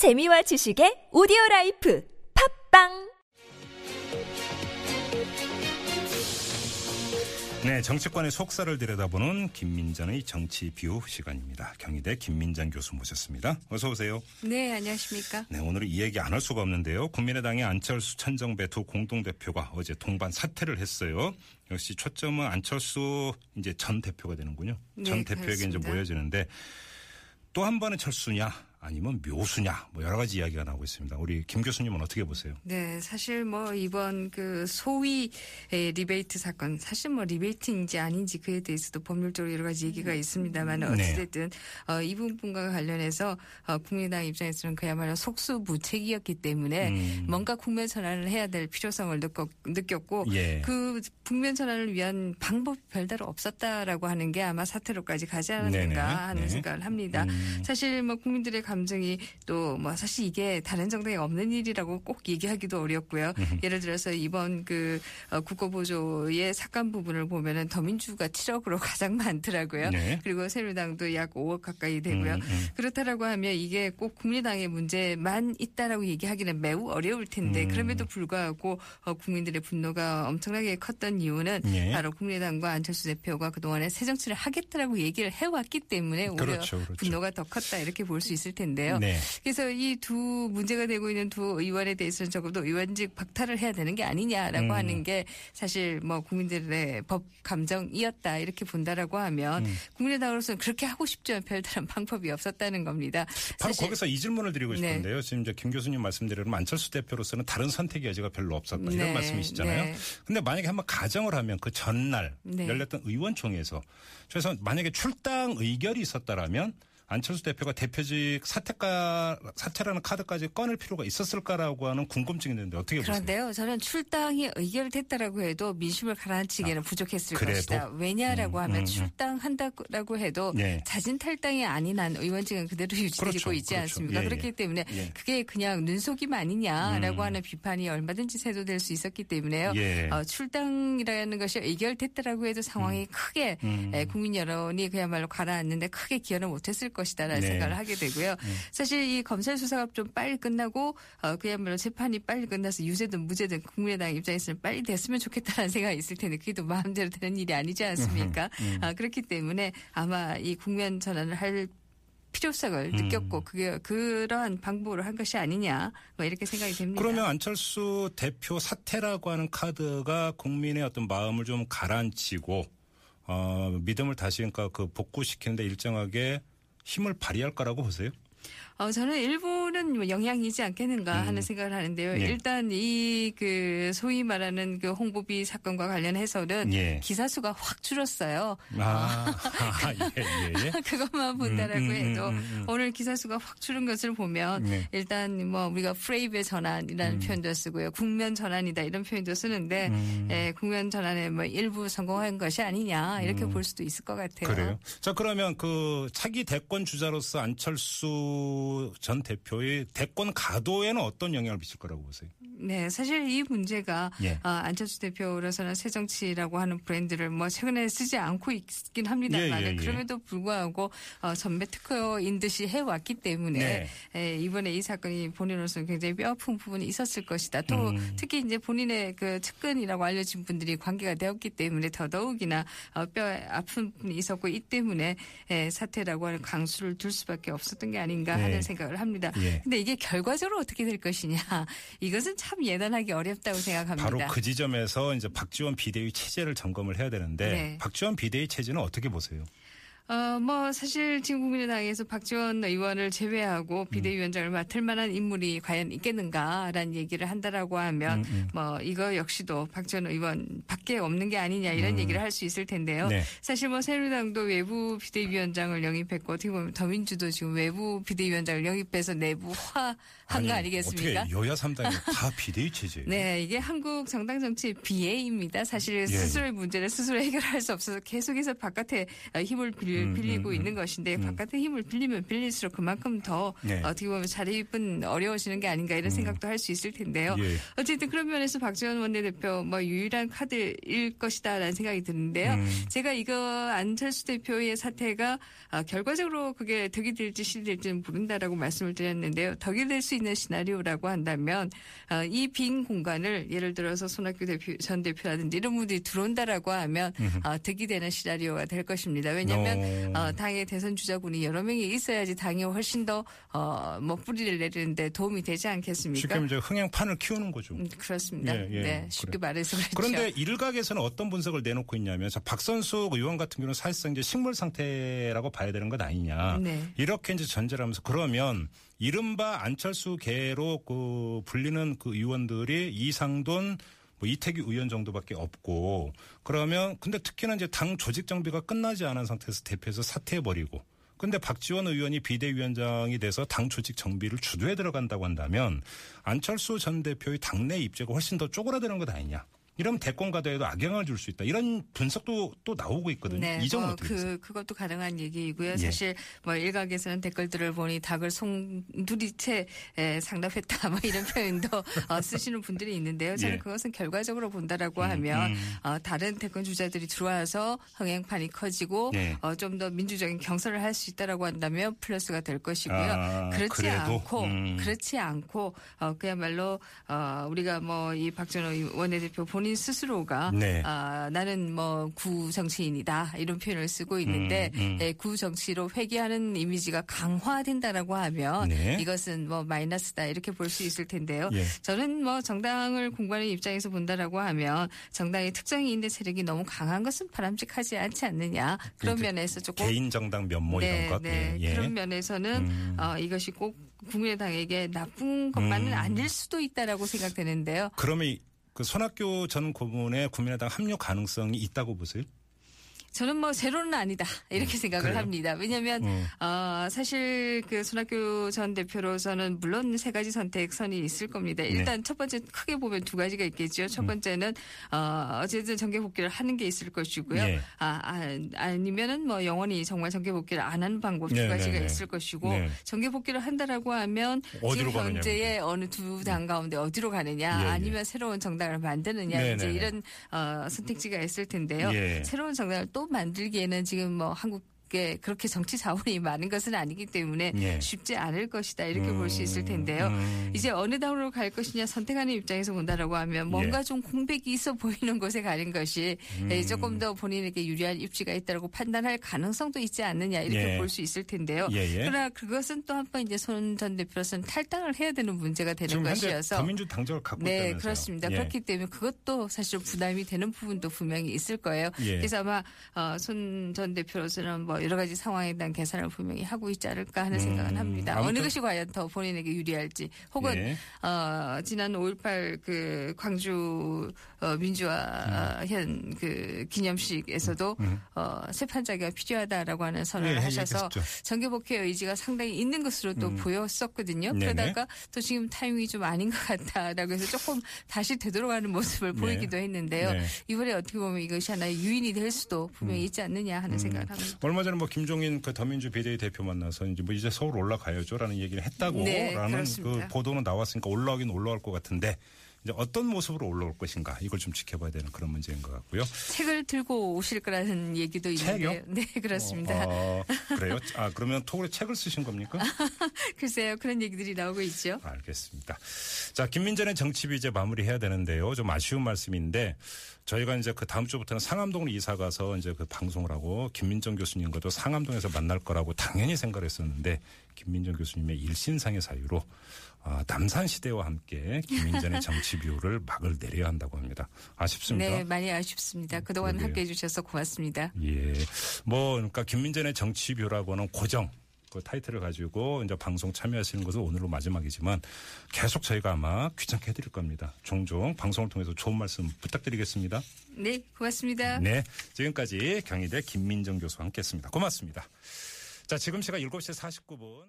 재미와 지식의 오디오 life 팟빵 네, 정치권의 속살을 들여다보는 김민전의 정치 view 시간입니다. 경희대 김민전 교수 모셨습니다. 어서 오세요. 네, 안녕하십니까. 네, 오늘은 이 얘기 안 할 수가 없는데요. 국민의당의 안철수 천정배 두 공동대표가 어제 동반 사퇴를 했어요. 역시 초점은 안철수 이제 전 대표가 되는군요. 전 네, 대표에게 이제 그렇습니다. 모여지는데 또 한 번의 철수냐 아니면 묘수냐 뭐 여러 가지 이야기가 나오고 있습니다. 우리 김 교수님은 어떻게 보세요? 네, 사실 뭐 이번 그 소위 에, 리베이트 사건, 사실 뭐 리베이트인지 아닌지 그에 대해서도 법률적으로 여러 가지 얘기가 있습니다만 네. 어찌됐든 어, 이 부분과 관련해서 어, 국민의당 입장에서는 그야말로 속수무책이었기 때문에 음. 뭔가 국면 전환을 해야 될 필요성을 느꼈, 느꼈고 예. 그 국면 전환을 위한 방법이 별달리 없었다라고 하는 게 아마 사퇴로까지 가지 않았는가 네네. 하는 네. 생각을 합니다. 음. 사실 뭐 국민들의 감정이 또 뭐 사실 이게 다른 정당에 없는 일이라고 꼭 얘기하기도 어렵고요. 예를 들어서 이번 그 어, 국고보조의 삭감 부분을 보면은 더민주가 7억으로 가장 많더라고요. 네. 그리고 새누리당도 약 5억 가까이 되고요. 음, 음. 그렇다라고 하면 이게 꼭 국민당의 문제만 있다라고 얘기하기는 매우 어려울 텐데 음. 그럼에도 불구하고 어, 국민들의 분노가 엄청나게 컸던 이유는 예. 바로 국민의당과 안철수 대표가 그동안에 새 정치를 하겠다라고 얘기를 해왔기 때문에 오히려 그렇죠, 그렇죠. 분노가 더 컸다 이렇게 볼 수 있을 텐데 요. 네. 그래서 이 두 문제가 되고 있는 두 의원에 대해서는 적어도 의원직 박탈을 해야 되는 게 아니냐라고 음. 하는 게 사실 뭐 국민들의 법 감정이었다 이렇게 본다라고 하면 음. 국민의당으로서는 그렇게 하고 싶지만 별다른 방법이 없었다는 겁니다. 바로 사실 거기서 이 질문을 드리고 네. 싶은데요. 지금 이제 김 교수님 말씀대로 안철수 대표로서는 다른 선택의 여지가 별로 없었다 이런 네, 말씀이시잖아요. 네. 근데 만약에 한번 가정을 하면 그 전날 네. 열렸던 의원총회에서 그래서 만약에 출당 의결이 있었다라면 안철수 대표가 대표직 사퇴가 사퇴라는 카드까지 꺼낼 필요가 있었을까라고 하는 궁금증이 있는데 어떻게 보세요? 그런데요, 저는 출당이 의결됐다라고 해도 민심을 가라앉히기에는 부족했을 그래도? 것이다. 왜냐라고 음, 하면 음, 음. 출당한다고 해도 네. 자진 탈당이 아닌 한 의원직은 그대로 유지되고 그렇죠, 있지 그렇죠. 않습니까? 예, 예. 그렇기 때문에 예. 그게 그냥 눈속임 아니냐라고 음. 하는 비판이 얼마든지 세도될 수 있었기 때문에요. 예. 어, 출당이라는 것이 의결됐다라고 해도 상황이 크게 음. 에, 국민 여론이 그야말로 가라앉는데 크게 기여는 못했을 것 이다라는 네. 생각을 하게 되고요. 사실 이 검찰 수사가 좀 빨리 끝나고 어, 그야말로 재판이 빨리 끝나서 유죄든 무죄든 국민의당 입장에서는 빨리 됐으면 좋겠다는 생각이 있을 텐데 그게 또 마음대로 되는 일이 아니지 않습니까? 음. 아, 그렇기 때문에 아마 이 국면 전환을 할 음. 필요성을 느꼈고 그게 그러한 방법으로 한 것이 아니냐 뭐 이렇게 생각이 됩니다. 그러면 안철수 대표 사퇴라고 하는 카드가 국민의 어떤 마음을 좀 가라앉히고 어, 믿음을 다시 그러니까 그 복구시키는데 일정하게 힘을 발휘할 거라고 보세요? 어, 저는 일부는 뭐 영향이지 않겠는가 하는 생각을 하는데요. 예. 일단 이 그 소위 말하는 그 홍보비 사건과 관련해서는 예. 기사 수가 확 줄었어요. 아, 예, 예, 예. 그것만 본다라고 음, 음, 해도 음, 음, 음. 오늘 기사 수가 확 줄은 것을 보면 네. 일단 뭐 우리가 프레임의 전환이라는 음. 표현도 쓰고요. 국면 전환이다 이런 표현도 쓰는데 예, 국면 전환에 뭐 일부 성공한 것이 아니냐 이렇게 볼 수도 있을 것 같아요. 음. 그래요. 자, 그러면 그 차기 대권 주자로서 안철수 전 대표의 대권 가도에는 어떤 영향을 미칠 거라고 보세요? 네, 사실 이 문제가 예. 아, 안철수 대표로서는 새정치라고 하는 브랜드를 뭐 최근에 쓰지 않고 있긴 합니다만 예, 예, 예. 그럼에도 불구하고 어, 전매 특허인 듯이 해왔기 때문에 네. 에, 이번에 이 사건이 본인으로서는 굉장히 뼈아픈 부분이 있었을 것이다. 또 음. 특히 이제 본인의 그 측근이라고 알려진 분들이 관계가 되었기 때문에 더더욱이나 어, 뼈 아픈 부분이 있었고 이 때문에 에, 사태라고 하는 강수를 둘 수밖에 없었던 게 아닌가 네. 하는 생각을 합니다. 예. 근데 이게 결과적으로 어떻게 될 것이냐 이것은 참 예단하기 어렵다고 생각합니다. 바로 그 지점에서 이제 박지원 비대위 체제를 점검을 해야 되는데 네. 박지원 비대위 체제는 어떻게 보세요? 어, 뭐, 사실 지금 국민의당에서 박지원 의원을 제외하고 음. 비대위원장을 맡을 만한 인물이 과연 있겠는가라는 얘기를 한다라고 하면 음, 뭐, 이거 역시도 박지원 의원 밖에 없는 게 아니냐 이런 얘기를 할 수 있을 텐데요. 네. 사실 뭐, 새누리당도 외부 비대위원장을 영입했고 어떻게 보면 더민주도 지금 외부 비대위원장을 영입해서 내부화한 거 아니겠습니까? 어떻게 여야 3당이 다 비대위 체제예요? 네, 이게 한국 정당 정치의 비애입니다. 사실 스스로의 문제를 스스로 해결할 수 없어서 계속해서 바깥에 힘을 빌려 음, 빌리고 음, 있는 것인데 음. 바깥의 힘을 빌리면 빌릴수록 그만큼 더 네. 어떻게 보면 자립은 어려워지는 게 아닌가 이런 생각도 할 수 있을 텐데요. 예. 어쨌든 그런 면에서 박지원 원내대표 뭐 유일한 카드일 것이다라는 생각이 드는데요. 음. 제가 이거 안철수 대표의 사태가 아, 결과적으로 그게 덕이 될지 실이 될지는 모른다라고 말씀을 드렸는데요. 덕이 될 수 있는 시나리오라고 한다면 아, 이빈 공간을 예를 들어서 손학규 대표 전 대표라든지 이런 분들이 들어온다라고 하면 아, 득이 되는 시나리오가 될 것입니다. 왜냐하면 어. 어, 당의 대선 주자군이 여러 명이 있어야지 당이 훨씬 더 어, 뭐 뿌리를 내리는데 도움이 되지 않겠습니까? 쉽게 이제 흥행판을 키우는 거죠. 음, 그렇습니다. 예, 예. 네, 쉽게 그래. 말해서 그렇죠. 그런데 일각에서는 어떤 분석을 내놓고 있냐면 자, 박선수 의원 같은 경우는 사실상 이제 식물 상태라고 봐야 되는 것 아니냐. 네. 이렇게 이제 전제를 하면서 그러면 이른바 안철수 계로 그 불리는 그 의원들이 이상돈 뭐 이태규 의원 정도밖에 없고 그러면 근데 특히나 이제 당 조직 정비가 끝나지 않은 상태에서 대표에서 사퇴해 버리고 근데 박지원 의원이 비대위원장이 돼서 당 조직 정비를 주도해 들어간다고 한다면 안철수 전 대표의 당내 입지가 훨씬 더 쪼그라드는 것 아니냐. 이러면 대권 가도에도 악영향을 줄 수 있다. 이런 분석도 또 나오고 있거든요. 이 점은 뭐 어떻게? 그 그것도 가능한 얘기이고요. 예. 사실 뭐 일각에서는 댓글들을 보니 닭을 송두리째 에, 상납했다, 뭐 이런 표현도 어, 쓰시는 분들이 있는데요. 저는 예. 그것은 결과적으로 본다라고 하면 어, 다른 대권 주자들이 들어와서 흥행판이 커지고 예. 어, 좀 더 민주적인 경선을 할 수 있다라고 한다면 플러스가 될 것이고요. 아, 그렇지 그래도? 않고 음. 그렇지 않고 어, 그야말로 어, 우리가 뭐 이 박준호 원내대표 본인 스스로가 네. 아, 나는 뭐 구정치인이다 이런 표현을 쓰고 있는데 음, 음. 예, 구정치로 회귀하는 이미지가 강화된다라고 하면 네. 이것은 뭐 마이너스다 이렇게 볼 수 있을 텐데요. 예. 저는 뭐 정당을 공부하는 입장에서 본다라고 하면 정당의 특정이 있는 세력이 너무 강한 것은 바람직하지 않지 않느냐 그런 이제 면에서 조금 개인 정당 면모 이런 것. 네. 예, 예. 그런 면에서는 음. 어, 이것이 꼭 국민의당에게 나쁜 것만은 음. 아닐 수도 있다라고 생각되는데요. 그러면 이- 그 손학규 전 고문의 국민의당 합류 가능성이 있다고 보세요? 저는 뭐 제로는 아니다 이렇게 생각을 그래요? 합니다. 왜냐하면 음. 어, 사실 그 손학규 전 대표로서는 물론 세 가지 선택선이 있을 겁니다. 네. 일단 첫 번째 크게 보면 두 가지가 있겠죠. 음. 첫 번째는 어, 어쨌든 정계 복귀를 하는 게 있을 것이고요. 네. 아, 아 아니면은 뭐 영원히 정말 정계 복귀를 안 하는 방법 두 네, 가지가 네, 네. 있을 것이고 네. 정계 복귀를 한다라고 하면 지금 현재의 어느 두 당 가운데 어디로 가느냐 예, 예. 아니면 새로운 정당을 만드느냐 네, 이제 네, 네. 이런 어, 선택지가 있을 텐데요. 예. 새로운 정당을 또 만들기에는 지금 뭐 한국 에 그렇게 정치 자원이 많은 것은 아니기 때문에 예. 쉽지 않을 것이다 이렇게 볼수 있을 텐데요. 음. 이제 어느 당으로 갈 것이냐 선택하는 입장에서 본다라고 하면 뭔가 예. 좀 공백이 있어 보이는 곳에 가는 것이 음. 예, 조금 더 본인에게 유리한 입지가 있다라고 판단할 가능성도 있지 않느냐 이렇게 예. 볼수 있을 텐데요. 예, 예. 그러나 그것은 또 한번 이제 손 전 대표로서는 탈당을 해야 되는 문제가 되는 것이어서 더민주 당적을 갖고 네, 있다면서요? 그렇습니다. 예. 그렇기 때문에 그것도 사실 부담이 되는 부분도 분명히 있을 거예요. 예. 그래서 아마 어, 손전 대표로서는 뭐 여러 가지 상황에 대한 계산을 분명히 하고 있지 않을까 하는 음, 생각은 합니다. 어느 아무튼- 것이 과연 더 본인에게 유리할지 혹은 예. 어, 지난 5.18 그 광주 어, 민주화 현그 기념식에서도 어, 세판자가 필요하다라고 하는 선언을 예, 하셔서 얘기했었죠. 정계 복귀 의지가 상당히 있는 것으로 또 보였었거든요. 음. 네네. 그러다가 또 지금 타이밍이 좀 아닌 것 같다라고 해서 조금 다시 되돌아가는 모습을 네. 보이기도 했는데요. 네. 이번에 어떻게 보면 이것이 하나의 유인이 될 수도 분명히 있지 않느냐 하는 생각을 합니다. 얼마 전에 뭐 김종인 그 더민주 비대위 대표 만나서 이제 뭐 이제 서울 올라가야죠라는 얘기를 했다고 네, 라는. 그 보도는 나왔으니까 올라가긴 올라갈 것 같은데 이제 어떤 모습으로 올라올 것인가 이걸 좀 지켜봐야 되는 그런 문제인 것 같고요. 책을 들고 오실 거라는 얘기도 있는데요. 네, 그렇습니다. 어, 그래요? 아 그러면 톡으로 책을 쓰신 겁니까? 글쎄요, 그런 얘기들이 나오고 있죠. 알겠습니다. 자, 김민전의 정치비 이제 마무리해야 되는데요. 좀 아쉬운 말씀인데 저희가 이제 그 다음 주부터는 상암동으로 이사 가서 이제 그 방송을 하고 김민정 교수님과도 상암동에서 만날 거라고 당연히 생각을 했었는데 김민정 교수님의 일신상의 사유로 아, 남산 시대와 함께 김민전의 정치 비호를 막을 내려야 한다고 합니다. 아쉽습니다. 네, 많이 아쉽습니다. 그동안 그러게요. 함께 해 주셔서 고맙습니다. 예. 뭐, 그러니까 김민전의 정치뷰라고는 고정. 그 타이틀을 가지고 이제 방송 참여하시는 것은 오늘로 마지막이지만 계속 저희가 아마 귀찮게 해드릴 겁니다. 종종 방송을 통해서 좋은 말씀 부탁드리겠습니다. 네, 고맙습니다. 네. 지금까지 경희대 김민정 교수와 함께 했습니다. 고맙습니다. 자, 지금 시각 7시 49분.